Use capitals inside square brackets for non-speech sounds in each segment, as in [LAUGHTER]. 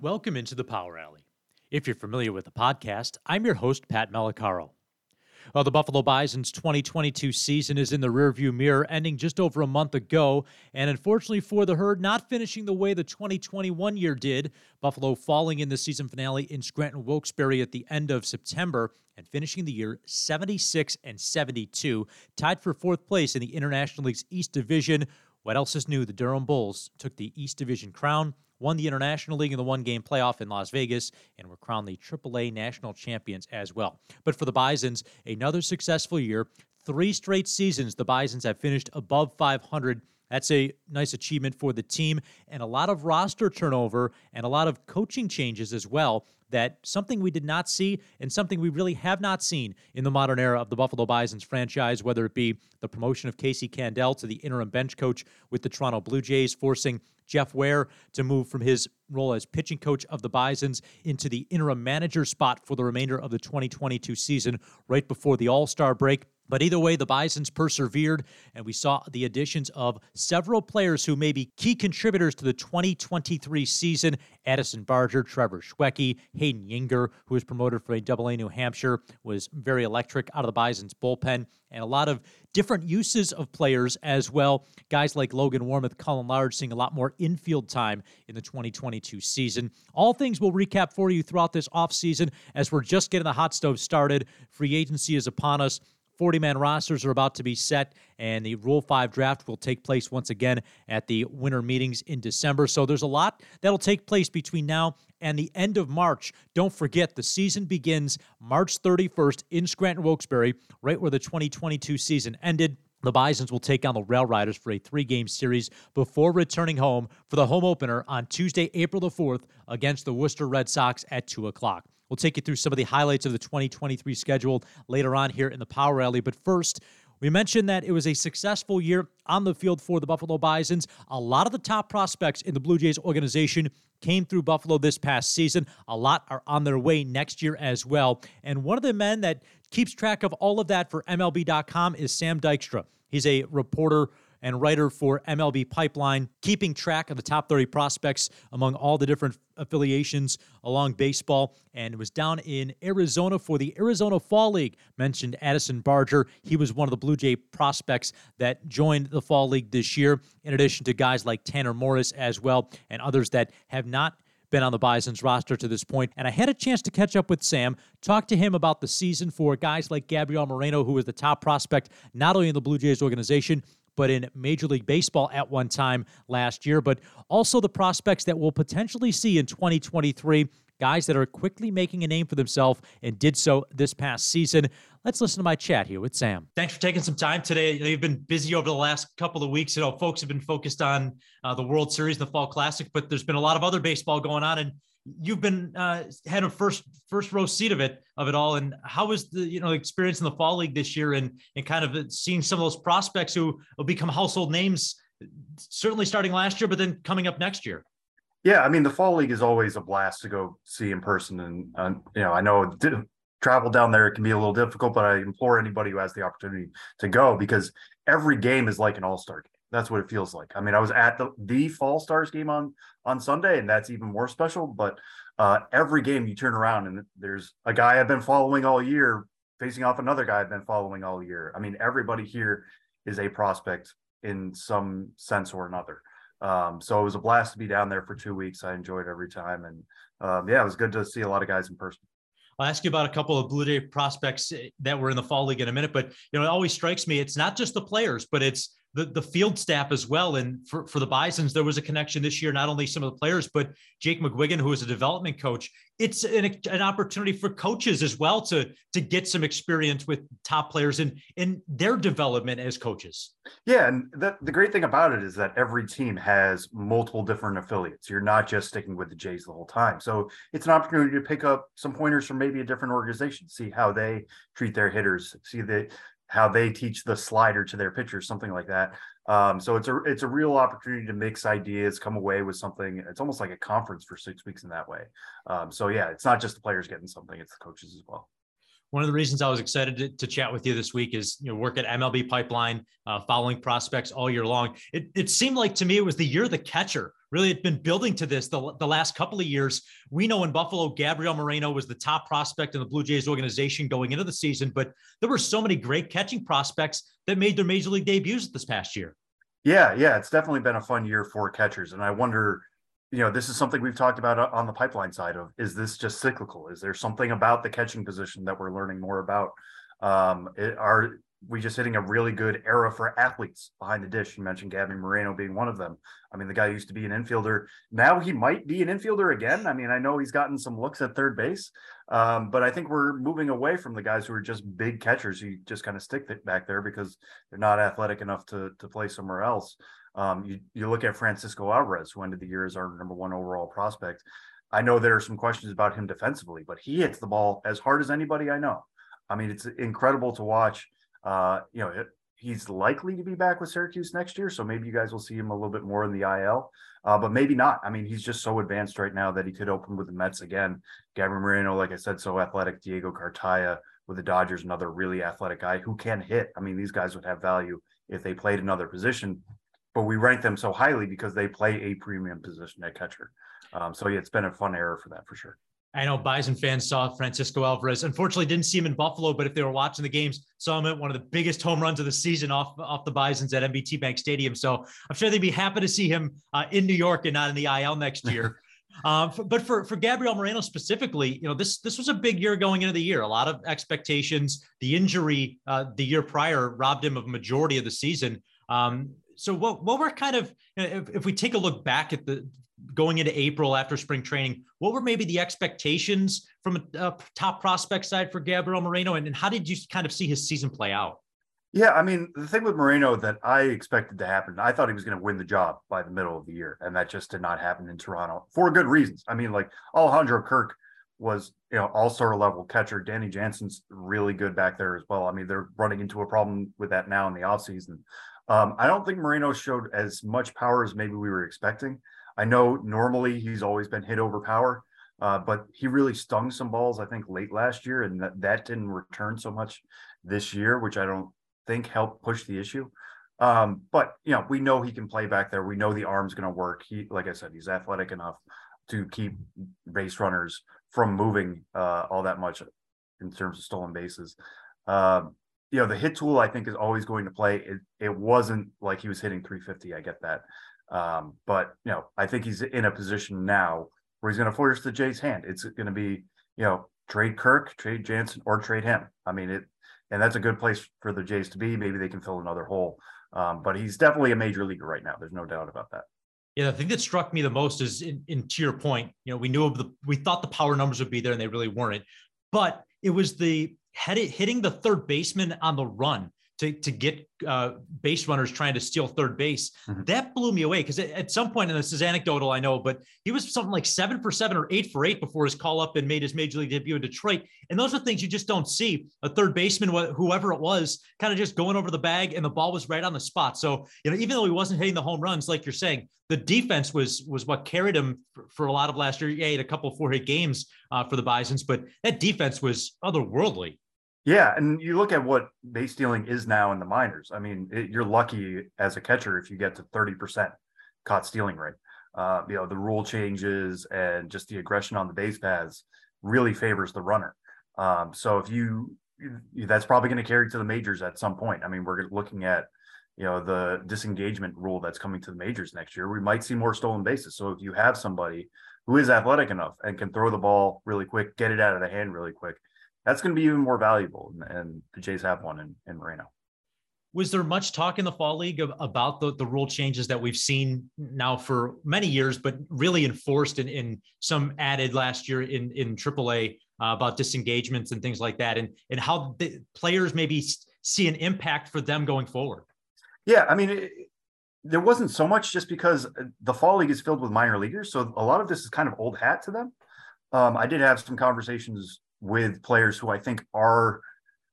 Welcome into the Power Alley. If you're familiar with the podcast, I'm your host, Pat Malacaro. Well, the Buffalo Bison's 2022 season is in the rearview mirror, ending just over a month ago. And unfortunately for the herd, not finishing the way the 2021 year did. Buffalo falling in the season finale in Scranton Wilkes-Barre at the end of September and finishing the year 76 and 72, tied for fourth place in the International League's East Division. What else is new? The Durham Bulls took the East Division crown won the International League in the one game playoff in Las Vegas, and were crowned the AAA national champions as well. But for the Bisons, another successful year. Three straight seasons, the Bisons have finished above 500. That's a nice achievement for the team, and a lot of roster turnover and a lot of coaching changes as well that something we did not see and something we really have not seen in the modern era of the Buffalo Bisons franchise, whether it be the promotion of Casey Candaele to the interim bench coach with the Toronto Blue Jays, forcing Jeff Ware to move from his role as pitching coach of the Bisons into the interim manager spot for the remainder of the 2022 season, right before the All Star break. But either way, the Bisons persevered, and we saw the additions of several players who may be key contributors to the 2023 season. Addison Barger, Trevor Schwecke, Hayden Juenger, who was promoted from AA New Hampshire, was very electric out of the Bisons bullpen, and a lot of different uses of players as well. Guys like Logan Warmoth, Cullen Large seeing a lot more infield time in the 2022 season. All things we'll recap for you throughout this offseason as we're just getting the hot stove started. Free agency is upon us. 40 man rosters are about to be set, and the Rule 5 draft will take place once again at the winter meetings in December. So there's a lot that'll take place between now and the end of March. Don't forget, the season begins March 31st in Scranton Wilkes-Barre, right where the 2022 season ended. The Bisons will take on the Rail Riders for a three game series before returning home for the home opener on Tuesday, April the 4th against the Worcester Red Sox at 2 o'clock. We'll take you through some of the highlights of the 2023 schedule later on here in the Power Alley. But first, we mentioned that it was a successful year on the field for the Buffalo Bisons. A lot of the top prospects in the Blue Jays organization came through Buffalo this past season. A lot are on their way next year as well. And one of the men that keeps track of all of that for MLB.com is Sam Dykstra. He's a reporter and writer for MLB Pipeline, keeping track of the top 30 prospects among all the different affiliations along baseball. And was down in Arizona for the Arizona Fall League. Mentioned Addison Barger. He was one of the Blue Jay prospects that joined the Fall League this year, in addition to guys like Tanner Morris as well, and others that have not been on the Bison's roster to this point. And I had a chance to catch up with Sam, talk to him about the season for guys like Gabriel Moreno, who was the top prospect not only in the Blue Jays organization, but in Major League Baseball at one time last year, but also the prospects that we'll potentially see in 2023 guys that are quickly making a name for themselves and did so this past season. Let's listen to my chat here with Sam. Thanks for taking some time today. You've been busy over the last couple of weeks. You know, folks have been focused on uh, the World Series, the Fall Classic, but there's been a lot of other baseball going on, and you've been uh, had a first first row seat of it of it all. And how was the you know experience in the fall league this year, and and kind of seeing some of those prospects who will become household names, certainly starting last year, but then coming up next year. Yeah, I mean the fall league is always a blast to go see in person, and uh, you know I know travel down there it can be a little difficult, but I implore anybody who has the opportunity to go because every game is like an all star game. That's what it feels like. I mean, I was at the the Fall Stars game on on Sunday, and that's even more special. But uh, every game you turn around and there's a guy I've been following all year facing off another guy I've been following all year. I mean, everybody here is a prospect in some sense or another. Um, so it was a blast to be down there for two weeks. I enjoyed every time, and um, yeah, it was good to see a lot of guys in person. I'll ask you about a couple of Blue Jay prospects that were in the fall league in a minute, but you know, it always strikes me it's not just the players, but it's the, the field staff as well. And for, for the Bisons, there was a connection this year, not only some of the players, but Jake McGuigan, who is a development coach. It's an, an opportunity for coaches as well to, to get some experience with top players in, in their development as coaches. Yeah. And the, the great thing about it is that every team has multiple different affiliates. You're not just sticking with the Jays the whole time. So it's an opportunity to pick up some pointers from maybe a different organization, see how they treat their hitters, see the how they teach the slider to their pitchers, something like that. Um, so it's a it's a real opportunity to mix ideas, come away with something. It's almost like a conference for six weeks in that way. Um, so yeah, it's not just the players getting something; it's the coaches as well. One of the reasons I was excited to, to, chat with you this week is you know work at MLB Pipeline, uh, following prospects all year long. It, it seemed like to me it was the year the catcher really had been building to this the, the last couple of years. We know in Buffalo, Gabriel Moreno was the top prospect in the Blue Jays organization going into the season, but there were so many great catching prospects that made their major league debuts this past year. Yeah, yeah, it's definitely been a fun year for catchers, and I wonder you know, this is something we've talked about uh, on the pipeline side of is this just cyclical? Is there something about the catching position that we're learning more about? Um, it, are we just hitting a really good era for athletes behind the dish? You mentioned Gabby Moreno being one of them. I mean, the guy used to be an infielder. Now he might be an infielder again. I mean, I know he's gotten some looks at third base, um, but I think we're moving away from the guys who are just big catchers. who just kind of stick back there because they're not athletic enough to to play somewhere else. Um, you, you look at Francisco Alvarez, who ended the year as our number one overall prospect. I know there are some questions about him defensively, but he hits the ball as hard as anybody I know. I mean, it's incredible to watch. Uh, you know, it, he's likely to be back with Syracuse next year, so maybe you guys will see him a little bit more in the IL, uh, but maybe not. I mean, he's just so advanced right now that he could open with the Mets again. Gabriel Moreno, like I said, so athletic. Diego Cartaya with the Dodgers, another really athletic guy who can hit. I mean, these guys would have value if they played another position but we rank them so highly because they play a premium position at catcher. Um, so yeah, it's been a fun era for that for sure. I know Bison fans saw Francisco Alvarez. Unfortunately, didn't see him in Buffalo, but if they were watching the games, saw him at one of the biggest home runs of the season off off the Bisons at NBT Bank Stadium. So I'm sure they'd be happy to see him uh, in New York and not in the IL next year. [LAUGHS] Um, for, but for for Gabriel Moreno specifically, you know this this was a big year going into the year. A lot of expectations. The injury uh, the year prior robbed him of majority of the season. Um, so what what were kind of if, if we take a look back at the going into April after spring training, what were maybe the expectations from a, a top prospect side for Gabriel Moreno, and, and how did you kind of see his season play out? Yeah, I mean, the thing with Moreno that I expected to happen, I thought he was going to win the job by the middle of the year, and that just did not happen in Toronto for good reasons. I mean, like Alejandro Kirk was, you know, all-star level catcher. Danny Jansen's really good back there as well. I mean, they're running into a problem with that now in the offseason. Um, I don't think Moreno showed as much power as maybe we were expecting. I know normally he's always been hit over power, uh, but he really stung some balls, I think, late last year, and that, that didn't return so much this year, which I don't think helped push the issue. Um, but you know, we know he can play back there. We know the arm's going to work. He, like I said, he's athletic enough to keep base runners from moving uh, all that much in terms of stolen bases. Um, you know, the hit tool I think is always going to play. It it wasn't like he was hitting 350. I get that. Um, but you know, I think he's in a position now where he's going to force the Jays' hand. It's going to be, you know, trade Kirk, trade Jansen, or trade him. I mean, it, and that's a good place for the Jays to be. Maybe they can fill another hole. Um, but he's definitely a major leaguer right now. There's no doubt about that. Yeah, the thing that struck me the most is in, in to your point, you know, we knew the we thought the power numbers would be there and they really weren't. But it was the headed, hitting the third baseman on the run to, to get uh, base runners trying to steal third base. Mm-hmm. That blew me away because at some point, and this is anecdotal, I know, but he was something like seven for seven or eight for eight before his call up and made his major league debut in Detroit. And those are things you just don't see. A third baseman, whoever it was, kind of just going over the bag, and the ball was right on the spot. So you know, even though he wasn't hitting the home runs, like you're saying, the defense was was what carried him for, for a lot of last year. Yeah, he had a couple four hit games uh, for the Bison's, but that defense was otherworldly. Yeah, and you look at what base stealing is now in the minors. I mean, it, you're lucky as a catcher if you get to 30% caught stealing rate. Uh, you know, the rule changes and just the aggression on the base paths really favors the runner. Um, so if you, that's probably going to carry to the majors at some point. I mean, we're looking at, you know, the disengagement rule that's coming to the majors next year. We might see more stolen bases. So if you have somebody who is athletic enough and can throw the ball really quick, get it out of the hand really quick, that's going to be even more valuable. And the Jays have one in, in Moreno. Was there much talk in the fall league about the, the rule changes that we've seen now for many years, but really enforced in, in some added last year in, in AAA uh, about disengagements and things like that, and, and how the players maybe see an impact for them going forward? Yeah, I mean, it, there wasn't so much just because the fall league is filled with minor leaguers. So a lot of this is kind of old hat to them. Um, I did have some conversations with players who I think are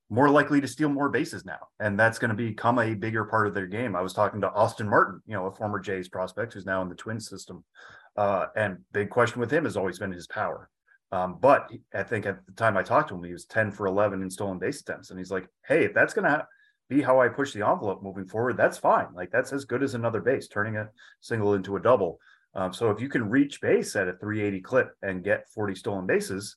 more likely to steal more bases now. And that's going to become a bigger part of their game. I was talking to Austin Martin, you know, a former Jays prospect who's now in the twin system. Uh, and big question with him has always been his power. Um, but I think at the time I talked to him, he was 10 for 11 in stolen base attempts. And he's like, hey, if that's going to be how I push the envelope moving forward, that's fine. Like that's as good as another base, turning a single into a double. Um, so if you can reach base at a 380 clip and get 40 stolen bases,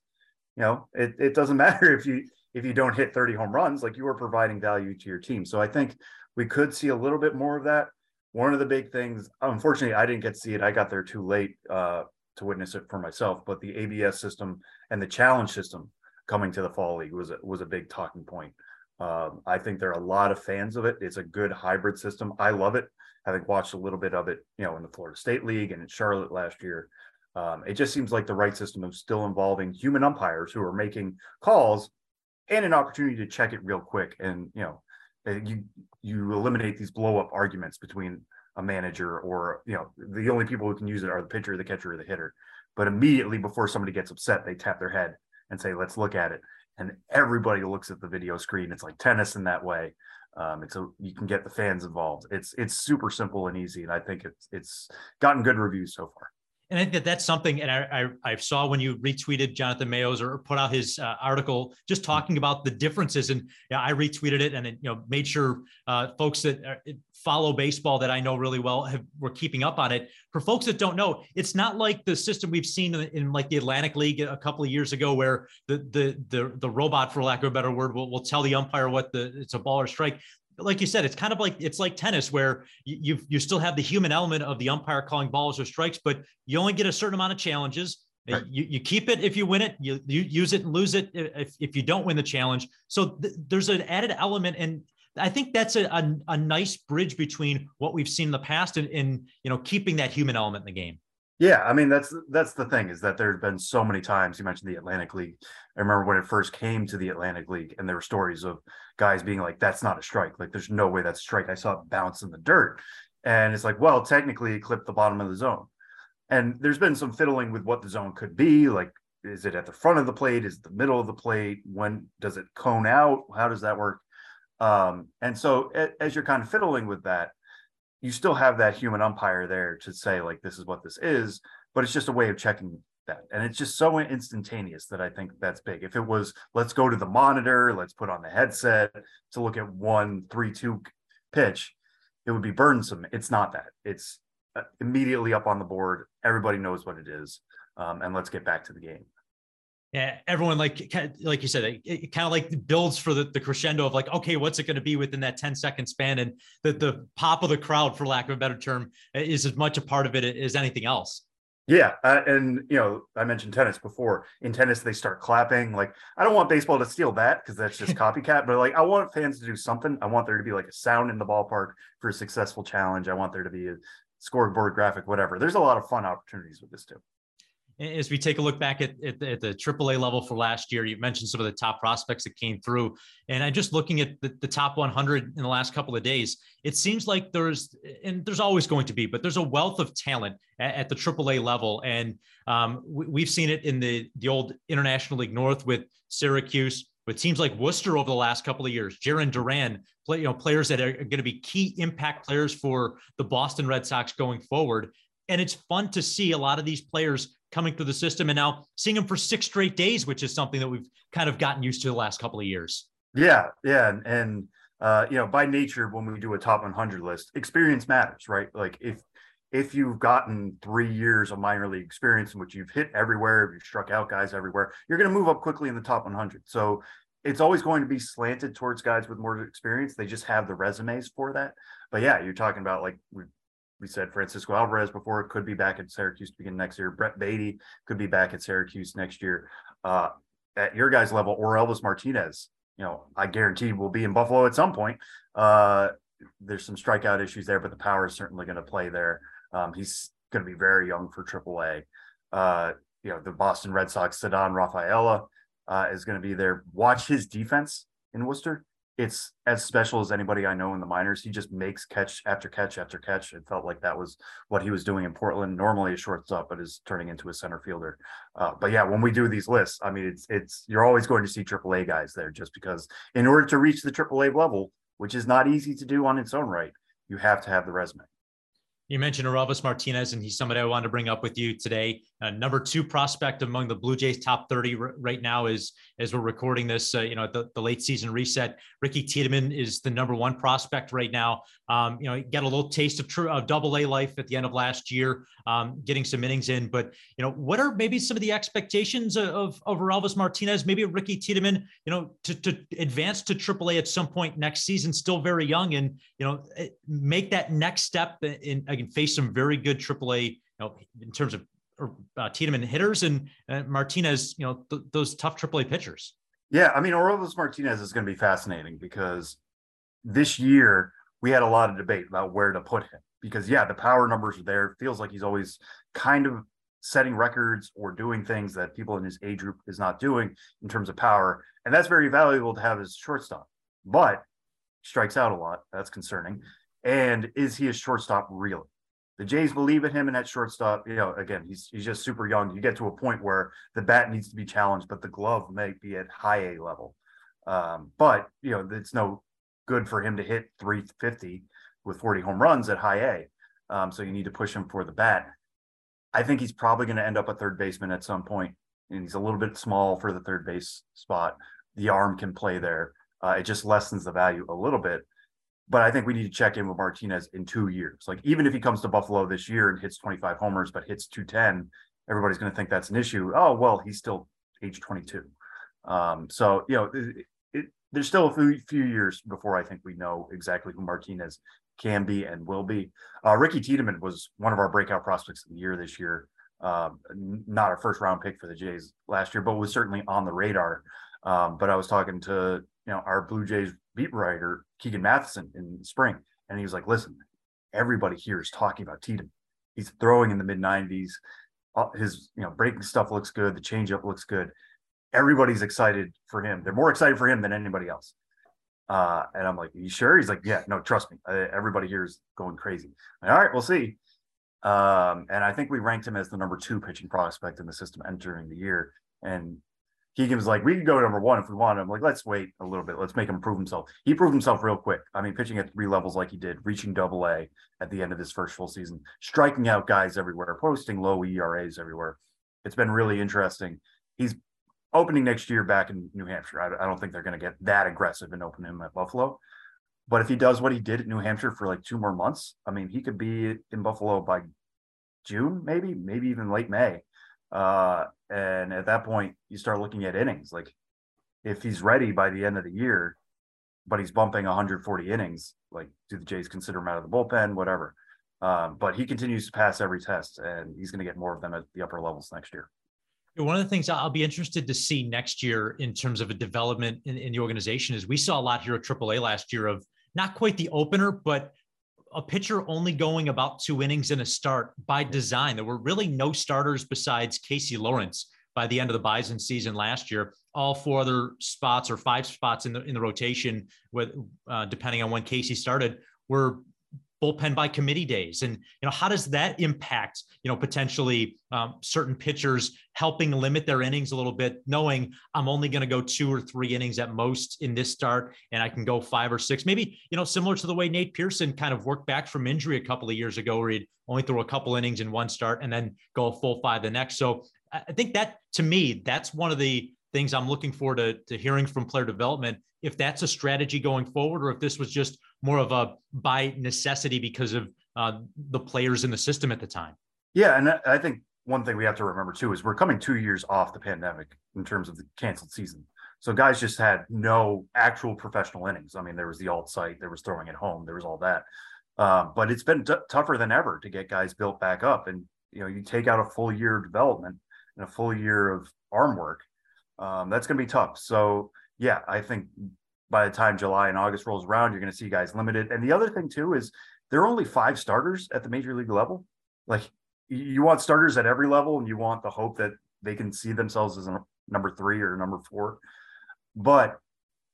you know, it, it doesn't [LAUGHS] matter if you if you don't hit 30 home runs, like you are providing value to your team. So I think we could see a little bit more of that. One of the big things, unfortunately, I didn't get to see it. I got there too late uh, to witness it for myself. But the ABS system and the challenge system coming to the fall league was was a big talking point. Um, I think there are a lot of fans of it. It's a good hybrid system. I love it. Having watched a little bit of it, you know, in the Florida State League and in Charlotte last year, um, it just seems like the right system of still involving human umpires who are making calls and an opportunity to check it real quick. And you know, you you eliminate these blow up arguments between a manager or you know the only people who can use it are the pitcher, the catcher, or the hitter. But immediately before somebody gets upset, they tap their head and say, "Let's look at it." And everybody looks at the video screen. It's like tennis in that way. Um, it's a you can get the fans involved. It's it's super simple and easy, and I think it's it's gotten good reviews so far. And I think that that's something, and I, I, I saw when you retweeted Jonathan Mayo's or put out his uh, article just talking about the differences. And yeah, I retweeted it and it, you know made sure uh, folks that uh, follow baseball that I know really well have were keeping up on it. For folks that don't know, it's not like the system we've seen in, in like the Atlantic League a couple of years ago, where the the the the robot, for lack of a better word, will, will tell the umpire what the it's a ball or strike like you said, it's kind of like it's like tennis where you you still have the human element of the umpire calling balls or strikes, but you only get a certain amount of challenges. Uh, right. You, you keep it if you win it, you, you use it and lose it if, if you don't win the challenge. So th- there's an added element. And I think that's a, a, a, nice bridge between what we've seen in the past and, and, you know, keeping that human element in the game. Yeah, I mean that's that's the thing is that there's been so many times you mentioned the Atlantic League. I remember when it first came to the Atlantic League, and there were stories of guys being like, "That's not a strike. Like, there's no way that's a strike." I saw it bounce in the dirt, and it's like, well, technically, it clipped the bottom of the zone. And there's been some fiddling with what the zone could be. Like, is it at the front of the plate? Is it the middle of the plate? When does it cone out? How does that work? Um, and so, as you're kind of fiddling with that, you still have that human umpire there to say like this is what this is but it's just a way of checking that. And it's just so instantaneous that i think that's big. If it was let's go to the monitor let's put on the headset to look at one three two pitch it would be burdensome. It's not that. It's uh, immediately up on the board. Everybody knows what it is um, and let's get back to the game everyone like like you said, it, it kind of like builds for the, the crescendo of like, okay, what's it going to be within that 10 second span, and the the pop of the crowd, for lack of a better term, is as much a part of it as anything else. Yeah, uh, and you know, I mentioned tennis before. In tennis, they start clapping. Like, I don't want baseball to steal that because that's just [LAUGHS] copycat. but like, I want fans to do something. I want there to be like a sound in the ballpark for a successful challenge. I want there to be a scoreboard graphic, whatever. There's a lot of fun opportunities with this too as we take a look back at, at, at, the AAA level for last year, you mentioned some of the top prospects that came through. And I'm just looking at the, the, top 100 in the last couple of days. It seems like there's, and there's always going to be, but there's a wealth of talent at, at the AAA level. And um, we, have seen it in the, the old International League North with Syracuse, with teams like Worcester over the last couple of years, Jarren Duran, play, you know, players that are going to be key impact players for the Boston Red Sox going forward. And it's fun to see a lot of these players coming through the system and now seeing them for six straight days, which is something that we've kind of gotten used to the last couple of years. Yeah, yeah, and, and uh, you know, by nature, when we do a top 100 list, experience matters, right? Like if if you've gotten three years of minor league experience in which you've hit everywhere, you've struck out guys everywhere, you're going to move up quickly in the top 100. So it's always going to be slanted towards guys with more experience. They just have the resumes for that. But yeah, you're talking about like we we said Francisco Alvarez before could be back at Syracuse to begin next year. Brett Baty could be back at Syracuse next year. Uh, at your guys' level, Orelvis Martinez, you know, I guarantee will be in Buffalo at some point. Uh, there's some strikeout issues there, but the power is certainly going to play there. Um, he's going to be very young for AAA. Uh, you know, the Boston Red Sox, Ceddanne Rafaela, uh, is going to be there. Watch his defense in Worcester it's as special as anybody I know in the minors. He just makes catch after catch after catch. It felt like that was what he was doing in Portland. Normally a shortstop, but is turning into a center fielder. Uh, but yeah, when we do these lists, I mean, it's it's you're always going to see AAA guys there, just because in order to reach the AAA level, which is not easy to do on its own right, you have to have the resume. You mentioned Orelvis Martinez, and he's somebody I wanted to bring up with you today. Uh, number two prospect among the Blue Jays top 30 r- right now is as we're recording this, uh, you know, the, the late season reset. Ricky Tiedemann is the number one prospect right now. Um, you know, get a little taste of, true, of double A life at the end of last year, um, getting some innings in. But, you know, what are maybe some of the expectations of, of Orelvis Martinez, maybe Ricky Tiedemann, you know, to, to advance to AAA at some point next season, still very young and, you know, eh, make that next step in, in can face some very good AAA, you know, in terms of uh, Tiedemann hitters and uh, Martinez, you know, th- those tough AAA pitchers. Yeah, I mean, Orelvis Martinez is going to be fascinating because this year we had a lot of debate about where to put him because yeah, the power numbers are there. Feels like he's always kind of setting records or doing things that people in his age group is not doing in terms of power, and that's very valuable to have as shortstop. But strikes out a lot. That's concerning. And is he a shortstop really? The Jays believe in him in that shortstop. You know, again, he's he's just super young. You get to a point where the bat needs to be challenged, but the glove may be at high A level. Um, but you know, it's no good for him to hit 350 with 40 home runs at high A. Um, so you need to push him for the bat. I think he's probably going to end up a third baseman at some point, and he's a little bit small for the third base spot. The arm can play there. Uh, it just lessens the value a little bit but I think we need to check in with Martinez in two years. Like even if he comes to Buffalo this year and hits 25 homers but hits 210, everybody's going to think that's an issue. Oh well, he's still age 22. Um, so you know, it, it, there's still a few, few, years before I think we know exactly who Martinez can be and will be. Uh, Ricky Tiedemann was one of our breakout prospects of the year this year. Um, not a first round pick for the Jays last year, but was certainly on the radar. Um, but I was talking to you know our Blue Jays beat writer Keegan Matheson in spring, and he was like, "Listen, everybody here is talking about Tatum. He's throwing in the mid 90s. Uh, his you know breaking stuff looks good. The changeup looks good. Everybody's excited for him. They're more excited for him than anybody else." Uh, and I'm like, "You sure?" He's like, "Yeah, no, trust me. everybody here is going crazy." Like, All right, we'll see. Um, and I think we ranked him as the number two pitching prospect in the system entering the year. And Keegan was like, we could go number one if we want. I'm like, let's wait a little bit. Let's make him prove himself. He proved himself real quick. I mean, pitching at three levels like he did, reaching double A at the end of his first full season, striking out guys everywhere, posting low ERAs everywhere. It's been really interesting. He's opening next year back in New Hampshire. I, I don't think they're going to get that aggressive and open him at Buffalo. But if he does what he did at New Hampshire for like two more months, I mean, he could be in Buffalo by June, maybe, maybe even late May. Uh, and at that point, you start looking at innings. Like if he's ready by the end of the year, but he's bumping 140 innings, like do the Jays consider him out of the bullpen, whatever. Um, but he continues to pass every test, and he's going to get more of them at the upper levels next year. One of the things I'll be interested to see next year in terms of a development in, in the organization is we saw a lot here at AAA last year of not quite the opener, but a pitcher only going about two innings in a start by design. There were really no starters besides Casey Lawrence by the end of the Bison season last year. All four other spots or five spots in the in the rotation, with uh, depending on when Casey started, were bullpen by committee days. And you know how does that impact you know potentially um, certain pitchers helping limit their innings a little bit knowing i'm only going to go two or three innings at most in this start and i can go five or six? Maybe you know similar to the way nate pearson kind of worked back from injury a couple of years ago where he'd only throw a couple innings in one start and then go a full five the next. So i think that to me that's one of the things i'm looking forward to, to hearing from player development. If that's a strategy going forward or if this was just more of a by necessity because of uh, the players in the system at the time. Yeah, and I think one thing we have to remember too is we're coming two years off the pandemic in terms of the canceled season. So guys just had no actual professional innings. I mean, there was the alt site, there was throwing at home, there was all that. Um, but it's been t- tougher than ever to get guys built back up. And you know, you take out a full year of development and a full year of arm work. Um, that's going to be tough. So yeah, I think by the time July and August rolls around, you're going to see guys limited. And the other thing too is there are only five starters at the major league level. Like you want starters at every level, and you want the hope that they can see themselves as a number three or number four. But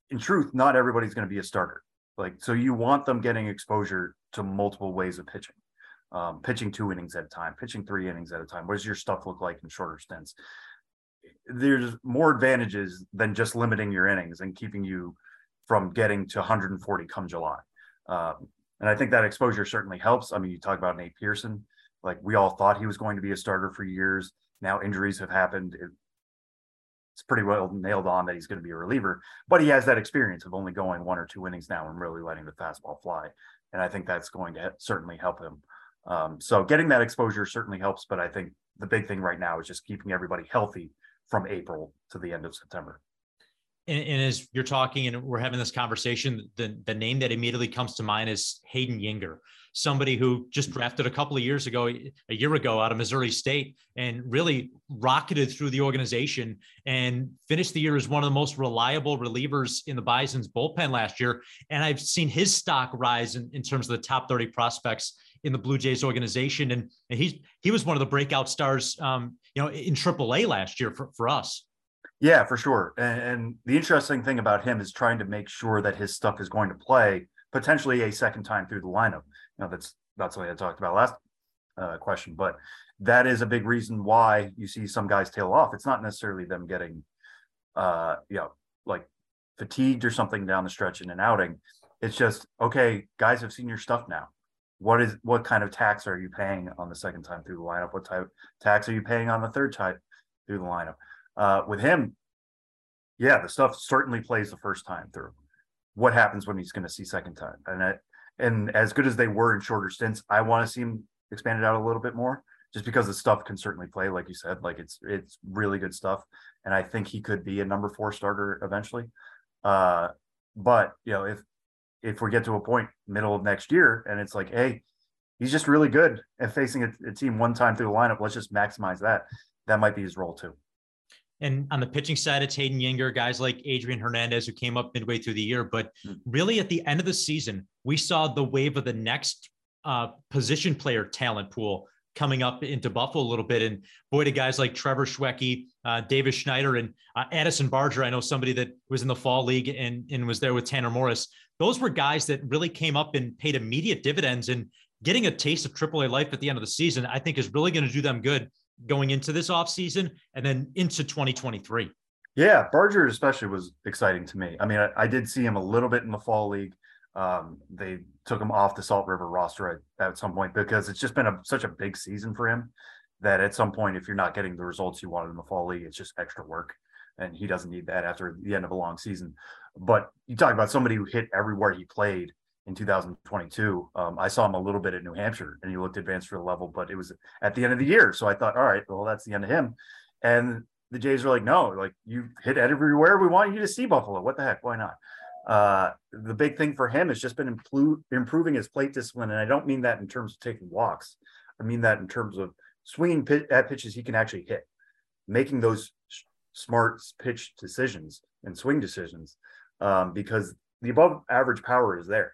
in truth, not everybody's going to be a starter. Like so, you want them getting exposure to multiple ways of pitching. Um, pitching two innings at a time, pitching three innings at a time. What does your stuff look like in shorter stints? There's more advantages than just limiting your innings and keeping you from getting to 140 come July. Uh, And I think that exposure certainly helps. I mean, you talk about Nate Pearson, like we all thought he was going to be a starter for years. Now injuries have happened. It, it's pretty well nailed on that he's going to be a reliever, but he has that experience of only going one or two innings now and really letting the fastball fly. And I think that's going to certainly help him. Um, so getting that exposure certainly helps, but I think the big thing right now is just keeping everybody healthy from April to the end of September. And, and, as you're talking and we're having this conversation, the, the name that immediately comes to mind is Hayden Juenger, somebody who just drafted a couple of years ago, a year ago out of Missouri State, and really rocketed through the organization and finished the year as one of the most reliable relievers in the Bison's bullpen last year. And I've seen his stock rise in, in terms of the top 30 prospects in the Blue Jays organization. And, and he's he was one of the breakout stars, um, you know, in AAA last year for, for us. Yeah, for sure. And, and, the interesting thing about him is trying to make sure that his stuff is going to play potentially a second time through the lineup. You know, that's that's what I talked about last uh, question, but that is a big reason why you see some guys tail off. It's not necessarily them getting, uh, you know, like fatigued or something down the stretch in an outing. It's just okay, guys have seen your stuff now. What is what kind of tax are you paying on the second time through the lineup? What type tax are you paying on the third time through the lineup? Uh, with him, yeah, the stuff certainly plays the first time through. What happens when he's going to see second time? And I, and as good as they were in shorter stints, I want to see him expanded out a little bit more, just because the stuff can certainly play, like you said, like it's it's really good stuff, and I think he could be a number four starter eventually. Uh, but you know, if if we get to a point middle of next year and it's like, hey, he's just really good at facing a, a team one time through the lineup, let's just maximize that. That might be his role too. And on the pitching side, it's Hayden Juenger, guys like Adrian Hernandez who came up midway through the year. But hmm. really, at the end of the season, we saw the wave of the next uh, position player talent pool coming up into Buffalo a little bit. And boy, to guys like Trevor Schwecke, uh, Davis Schneider, and uh, Addison Barger, I know somebody that was in the fall league and, and was there with Tanner Morris. Those were guys that really came up and paid immediate dividends. And getting a taste of AAA life at the end of the season, I think, is really going to do them good going into this offseason and then into 2023. Yeah, Barger especially was exciting to me. I mean, I, I did see him a little bit in the fall league. Um, they took him off the Salt River roster at, at some point because it's just been a, such a big season for him that at some point, if you're not getting the results you wanted in the fall league, it's just extra work. And he doesn't need that after the end of a long season. But you talk about somebody who hit everywhere he played in 2022. Um, I saw him a little bit at New Hampshire and he looked advanced for the level, but it was at the end of the year. So I thought, all right, well, that's the end of him. And the Jays were like, no, like you hit everywhere. We want you to see Buffalo. What the heck? Why not? Uh, the big thing for him has just been impl- improving his plate discipline. And I don't mean that in terms of taking walks. I mean that in terms of swinging pit- at pitches he can actually hit, making those sh- smart pitch decisions and swing decisions um, because the above average power is there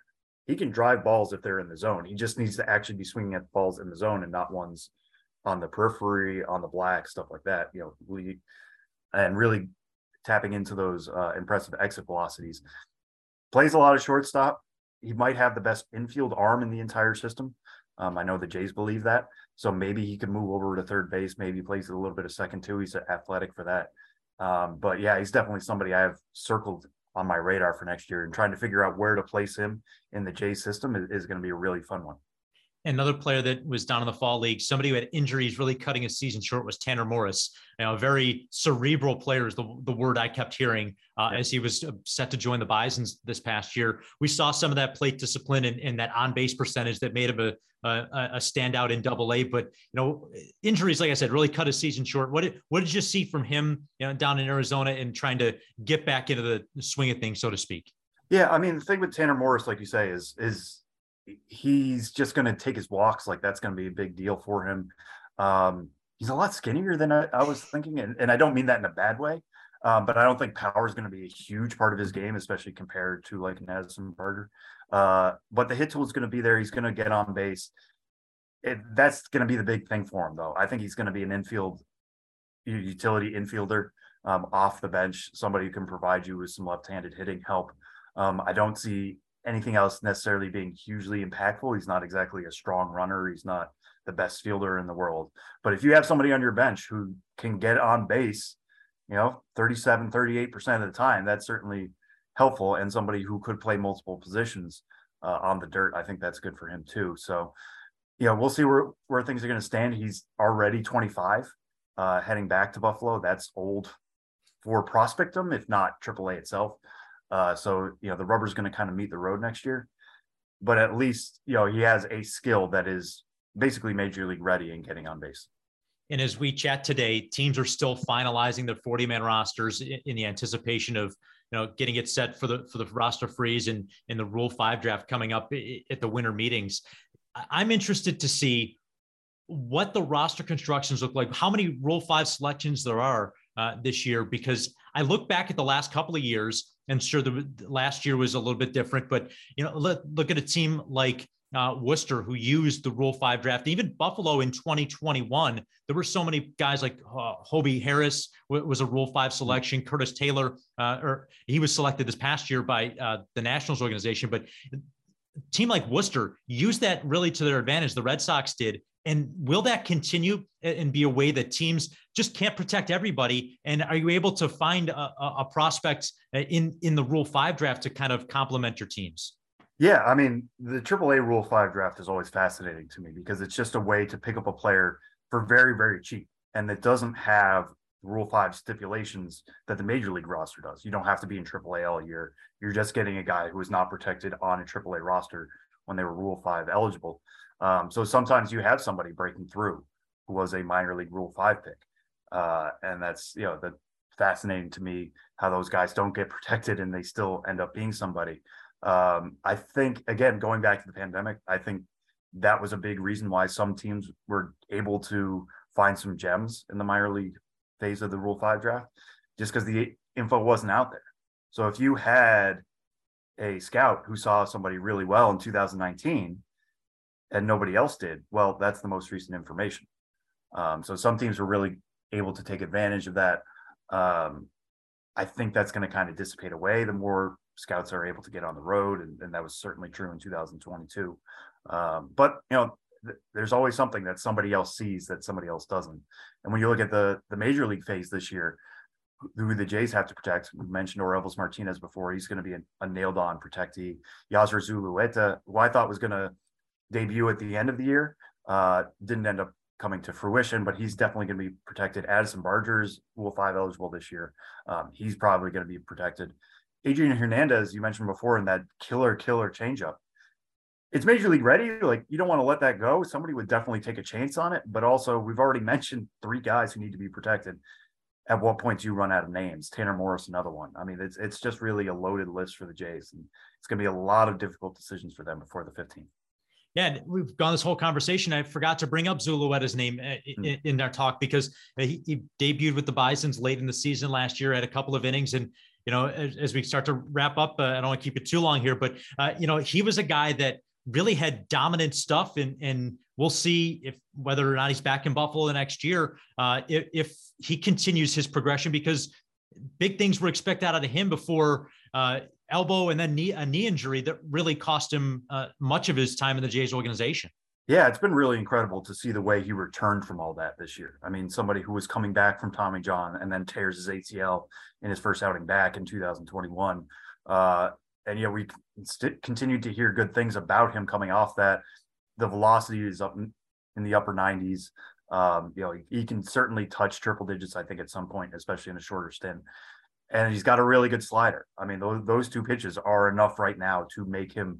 he can drive balls if they're in the zone. He just needs to actually be swinging at the balls in the zone and not ones on the periphery, on the black, stuff like that. You know, we, and really tapping into those uh, impressive exit velocities. Plays a lot of shortstop. He might have the best infield arm in the entire system. Um, I know the Jays believe that. So maybe he can move over to third base. Maybe plays a little bit of second too. He's athletic for that. Um, but yeah, he's definitely somebody I have circled on my radar for next year and trying to figure out where to place him in the J system is, is going to be a really fun one. Another player that was down in the fall league, somebody who had injuries really cutting his season short was Tanner Morris. You know, a very cerebral player is the, the word I kept hearing uh, yeah. as he was uh, set to join the Bisons this past year. We saw some of that plate discipline and, and that on base percentage that made him a, a, a standout in double A. But, you know, injuries, like I said, really cut his season short. What did, what did you see from him you know, down in Arizona and trying to get back into the swing of things, so to speak? Yeah. I mean, the thing with Tanner Morris, like you say, is, is, he's just going to take his walks. Like that's going to be a big deal for him. Um, he's a lot skinnier than I, I was thinking, and, and, I don't mean that in a bad way. Um, but I don't think power is going to be a huge part of his game, especially compared to like Addison Barger. Uh, but the hit tool is going to be there. He's going to get on base. It, that's going to be the big thing for him, though. I think he's going to be an infield utility infielder um, off the bench, somebody who can provide you with some left-handed hitting help. Um, I don't see anything else necessarily being hugely impactful. He's not exactly a strong runner. He's not the best fielder in the world. But if you have somebody on your bench who can get on base, you know, 37, 38% of the time, that's certainly helpful. And somebody who could play multiple positions. uh, on the dirt. I think that's good for him too. So, you know, we'll see where where things are going to stand. He's already 25, uh, heading back to Buffalo. That's old for Prospectum, if not AAA itself. Uh, so you know, the rubber's going to kind of meet the road next year. But at least you know he has a skill that is basically major league ready and getting on base. And as we chat today, teams are still finalizing their 40 man rosters in the anticipation of you know getting it set for the for the roster freeze and in the Rule Five draft coming up at the winter meetings. I'm interested to see what the roster constructions look like, how many Rule Five selections there are uh, this year, because I look back at the last couple of years, and sure, the last year was a little bit different, but you know, look, look at a team like uh, Worcester, who used the Rule 5 draft. Even Buffalo in 2021, there were so many guys like uh, Hobie Harris w- was a Rule 5 selection. Curtis Taylor, uh, or he was selected this past year by uh, the Nationals organization. But team like Worcester used that really to their advantage. The Red Sox did. And will that continue and be a way that teams just can't protect everybody? And are you able to find a, a prospect uh, in, in the Rule 5 draft to kind of complement your teams? Yeah, I mean, the AAA Rule 5 draft is always fascinating to me because it's just a way to pick up a player for very, very cheap. And it doesn't have Rule 5 stipulations that the major league roster does. You don't have to be in AAA all year. You're just getting a guy who is not protected on a AAA roster when they were Rule 5 eligible. Um, so sometimes you have somebody breaking through who was a minor league Rule 5 pick. Uh, and that's, you know, the fascinating to me how those guys don't get [LAUGHS] protected and they still end up being somebody. Um, I think again, going back to the pandemic, I think that was a big reason why some teams were able to find some gems in the minor league phase of the Rule Five draft, just because the info wasn't out there. So if you had a scout who saw somebody really well in 2019 and nobody else did, well, that's the most recent information. Um, so some teams were really able to take advantage of that. Um, I think that's going to kind of dissipate away the more scouts are able to get on the road, and, and that was certainly true in 2022. Um, but you know, th- there's always something that somebody else sees that somebody else doesn't. And when you look at the the major league phase this year, who the Jays have to protect, we mentioned Orelvis Martinez before. He's going to be a, a nailed on protectee. Yosver Zulueta, who I thought was going to debut at the end of the year, uh, didn't end up coming to fruition, but he's definitely going to be protected. Addison Barger's Rule 5 eligible this year. Um, he's probably going to be protected. Adrian Hernandez, you mentioned before, in that killer, killer changeup. It's major league ready. Like you don't want to let that go. Somebody would definitely take a chance on it. But also, we've already [LAUGHS] mentioned three guys who need to be protected. At what point do you run out of names? Tanner Morris, another one. I mean, it's it's just really a loaded list for the Jays, and it's going to be a lot of difficult decisions for them before the 15th. Yeah, we've gone this whole conversation. I forgot to bring up Zulueta's name uh, hmm. in, in, our talk because he, he, debuted with the Bisons late in the season last year, at a couple of innings, and you know, as, as we start to wrap up, uh, I don't want to keep it too long here, but uh, you know, he was a guy that really had dominant stuff, and and we'll see if whether or not he's back in Buffalo the next year, uh, if, if he continues his progression, because big things were expected out of him before uh, elbow and then knee, a knee injury that really cost him uh, much of his time in the Jays organization. Yeah, it's been really incredible to see the way he returned from all that this year. I mean, somebody who was coming back from Tommy John and then tears his ACL in his first outing back in 2021. Uh, and yeah, we st- continued to hear good things about him coming off that. The velocity is up in the upper 90s. Um, you know, he, he, can certainly touch triple digits, I think, at some point, especially in a shorter stint. And he's got a really good slider. I mean, those those two pitches are enough right now to make him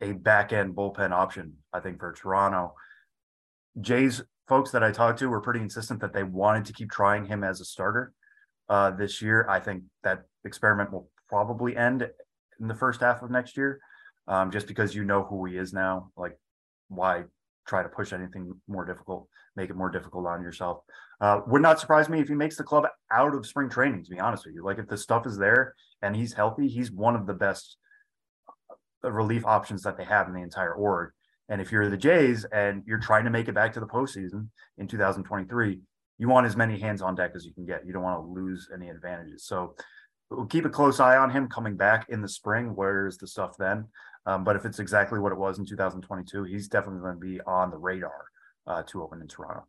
a back end bullpen option, I think, for Toronto. Jay's folks that I talked to were pretty insistent that they wanted to keep trying him as a starter uh, this year. I think that experiment will probably end in the first half of next year, um, just because you know who he is now. Like, why try to push anything more difficult, make it more difficult on yourself? Uh, would not surprise me if he makes the club out of spring training, to be honest with you. Like, if the stuff is there and he's healthy, he's one of the best relief options that they have in the entire org. And if you're the Jays and you're trying to make it back to the postseason in 2023, you want as many hands on deck as you can get. You don't want to lose any advantages. So we'll keep a close eye on him coming back in the spring. Where's the stuff then? Um, but if it's exactly what it was in 2022, he's definitely going to be on the radar uh, to open in Toronto.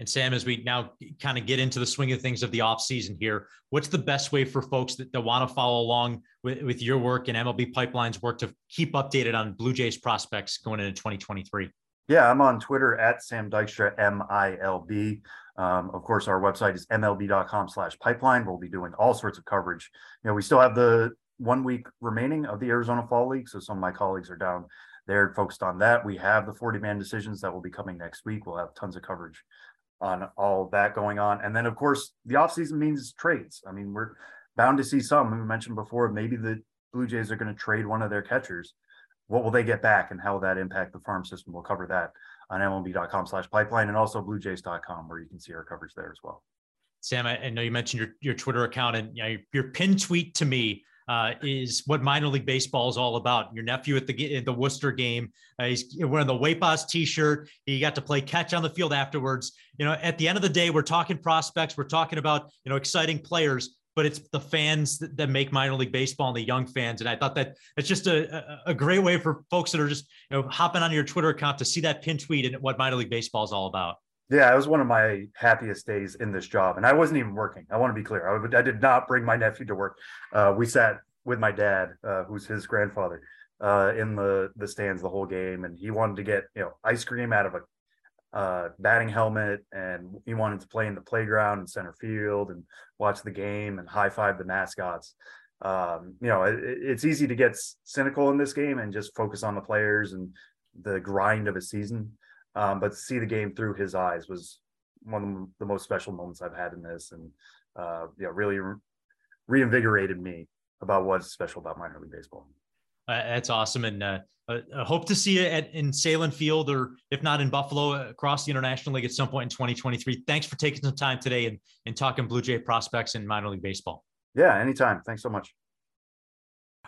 And Sam, as we now kind of get into the swing of things of the off season here, what's the best way for folks that, that want to follow along with, with your work and MLB Pipeline's work to keep updated on Blue Jays prospects going into 2023? Yeah, I'm on Twitter at Sam Dykstra, M I L B. Um, of course, our website is mlb.com slash pipeline. We'll be doing all sorts of coverage. You know, we still have the one week remaining of the Arizona Fall League. So some of my colleagues are down there focused on that. We have the 40 man decisions that will be coming next week. We'll have tons of coverage on all that going on. And then, of course, the offseason means trades. I mean, we're bound to see some. We mentioned before, maybe the Blue Jays are going to trade one of their catchers. What will they get back and how will that impact the farm system? We'll cover that on mlb.com slash pipeline and also bluejays.com where you can see our coverage there as well. Sam, I, know you mentioned your, your Twitter account and you know, your pin tweet to me uh, is what minor league baseball is all about. Your nephew at the the Worcester game, uh, he's wearing the Waypas t-shirt. He got to play catch on the field afterwards. You know, at the end of the day, we're talking prospects. We're talking about you know exciting players, but it's the fans that, that make minor league baseball and the young fans. And I thought that it's just a, a great way for folks that are just you know hopping on your Twitter account to see that pin tweet and what minor league baseball is all about. Yeah, it was one of my happiest days in this job, and I wasn't even working. I want to be clear. I, I did not bring my nephew to work. Uh, we sat with my dad, uh, who's his grandfather, uh, in the the stands the whole game, and he wanted to get you know ice cream out of a uh, batting helmet, and he wanted to play in the playground and center field and watch the game and high five the mascots. Um, you know, it, it's easy to get cynical in this game and just focus on the players and the grind of a season. Um, but to see the game through his eyes was one of the most special moments I've had in this, and uh, yeah, really re- reinvigorated me about what's special about minor league baseball. Uh, that's awesome, and uh, I hope to see you at in Sahlen Field, or if not in Buffalo, across the International League at some point in 2023. Thanks for taking some time today and and talking Blue Jay prospects and minor league baseball. Yeah, anytime. Thanks so much.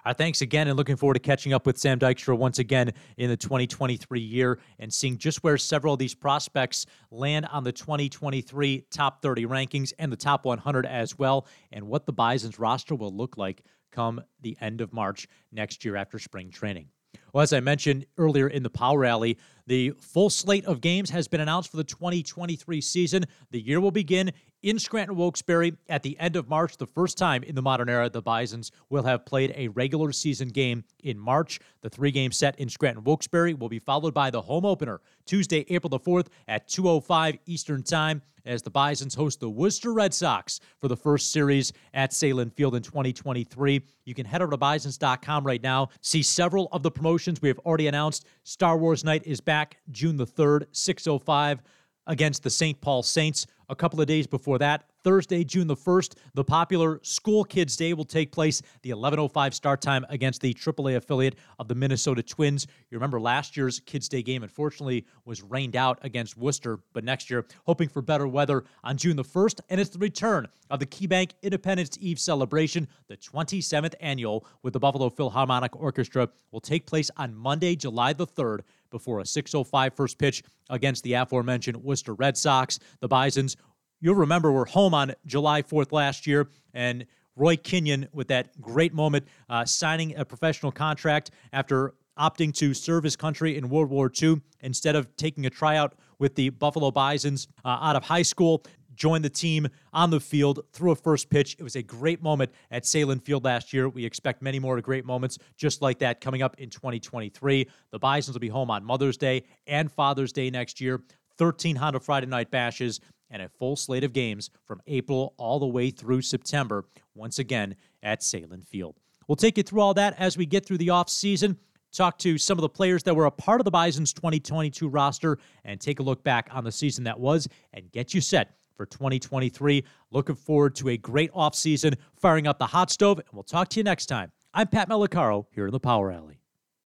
Our thanks again and looking forward to catching up with Sam Dykstra once again in the 2023 year and seeing just where several of these prospects land on the 2023 top 30 rankings and the top 100 as well, and what the Bison's roster will look like come the end of March next year after spring training. Well, as I mentioned earlier in the Power Alley, the full slate of games has been announced for the 2023 season. The year will begin in Scranton Wilkes-Barre at the end of March, the first time in the modern era the Bisons will have played a regular season game in March. The three game set in Scranton Wilkes-Barre will be followed by the home opener Tuesday, April the 4th at 2:05 Eastern Time as the Bisons host the Worcester Red Sox for the first series at Sahlen Field in 2023. You can head over to bisons.com right now, see several of the promotions we have already announced. Star Wars Night is back June the 3rd, 605 against the St. Paul Saints. A couple of days before that, Thursday, June the 1st, the popular School Kids Day will take place, the 11:05 start time against the AAA affiliate of the Minnesota Twins. You remember last year's Kids Day game unfortunately was rained out against Worcester, but next year hoping for better weather on June the 1st, and it's the return of the KeyBank Independence Eve celebration, the 27th annual with the Buffalo Philharmonic Orchestra will take place on Monday, July the 3rd before a 6:05 first pitch against the aforementioned Worcester Red Sox. The Bisons, you'll remember, were home on July 4th last year, and Roy Kenyon with that great moment, uh, signing a professional contract after opting to serve his country in World War II instead of taking a tryout with the Buffalo Bisons uh, out of high school joined the team on the field, threw a first pitch. It was a great moment at Sahlen Field last year. We expect many more great moments just like that coming up in 2023. The Bisons will be home on Mother's Day and Father's Day next year. 13 Honda Friday night bashes and a full slate of games from April all the way through September, once again at Sahlen Field. We'll take you through all that as we get through the offseason, talk to some of the players that were a part of the Bison's 2022 roster, and take a look back on the season that was and get you set for 2023. Looking forward to a great offseason, firing up the hot stove, and we'll talk to you next time. I'm Pat Malacaro here in the Power Alley.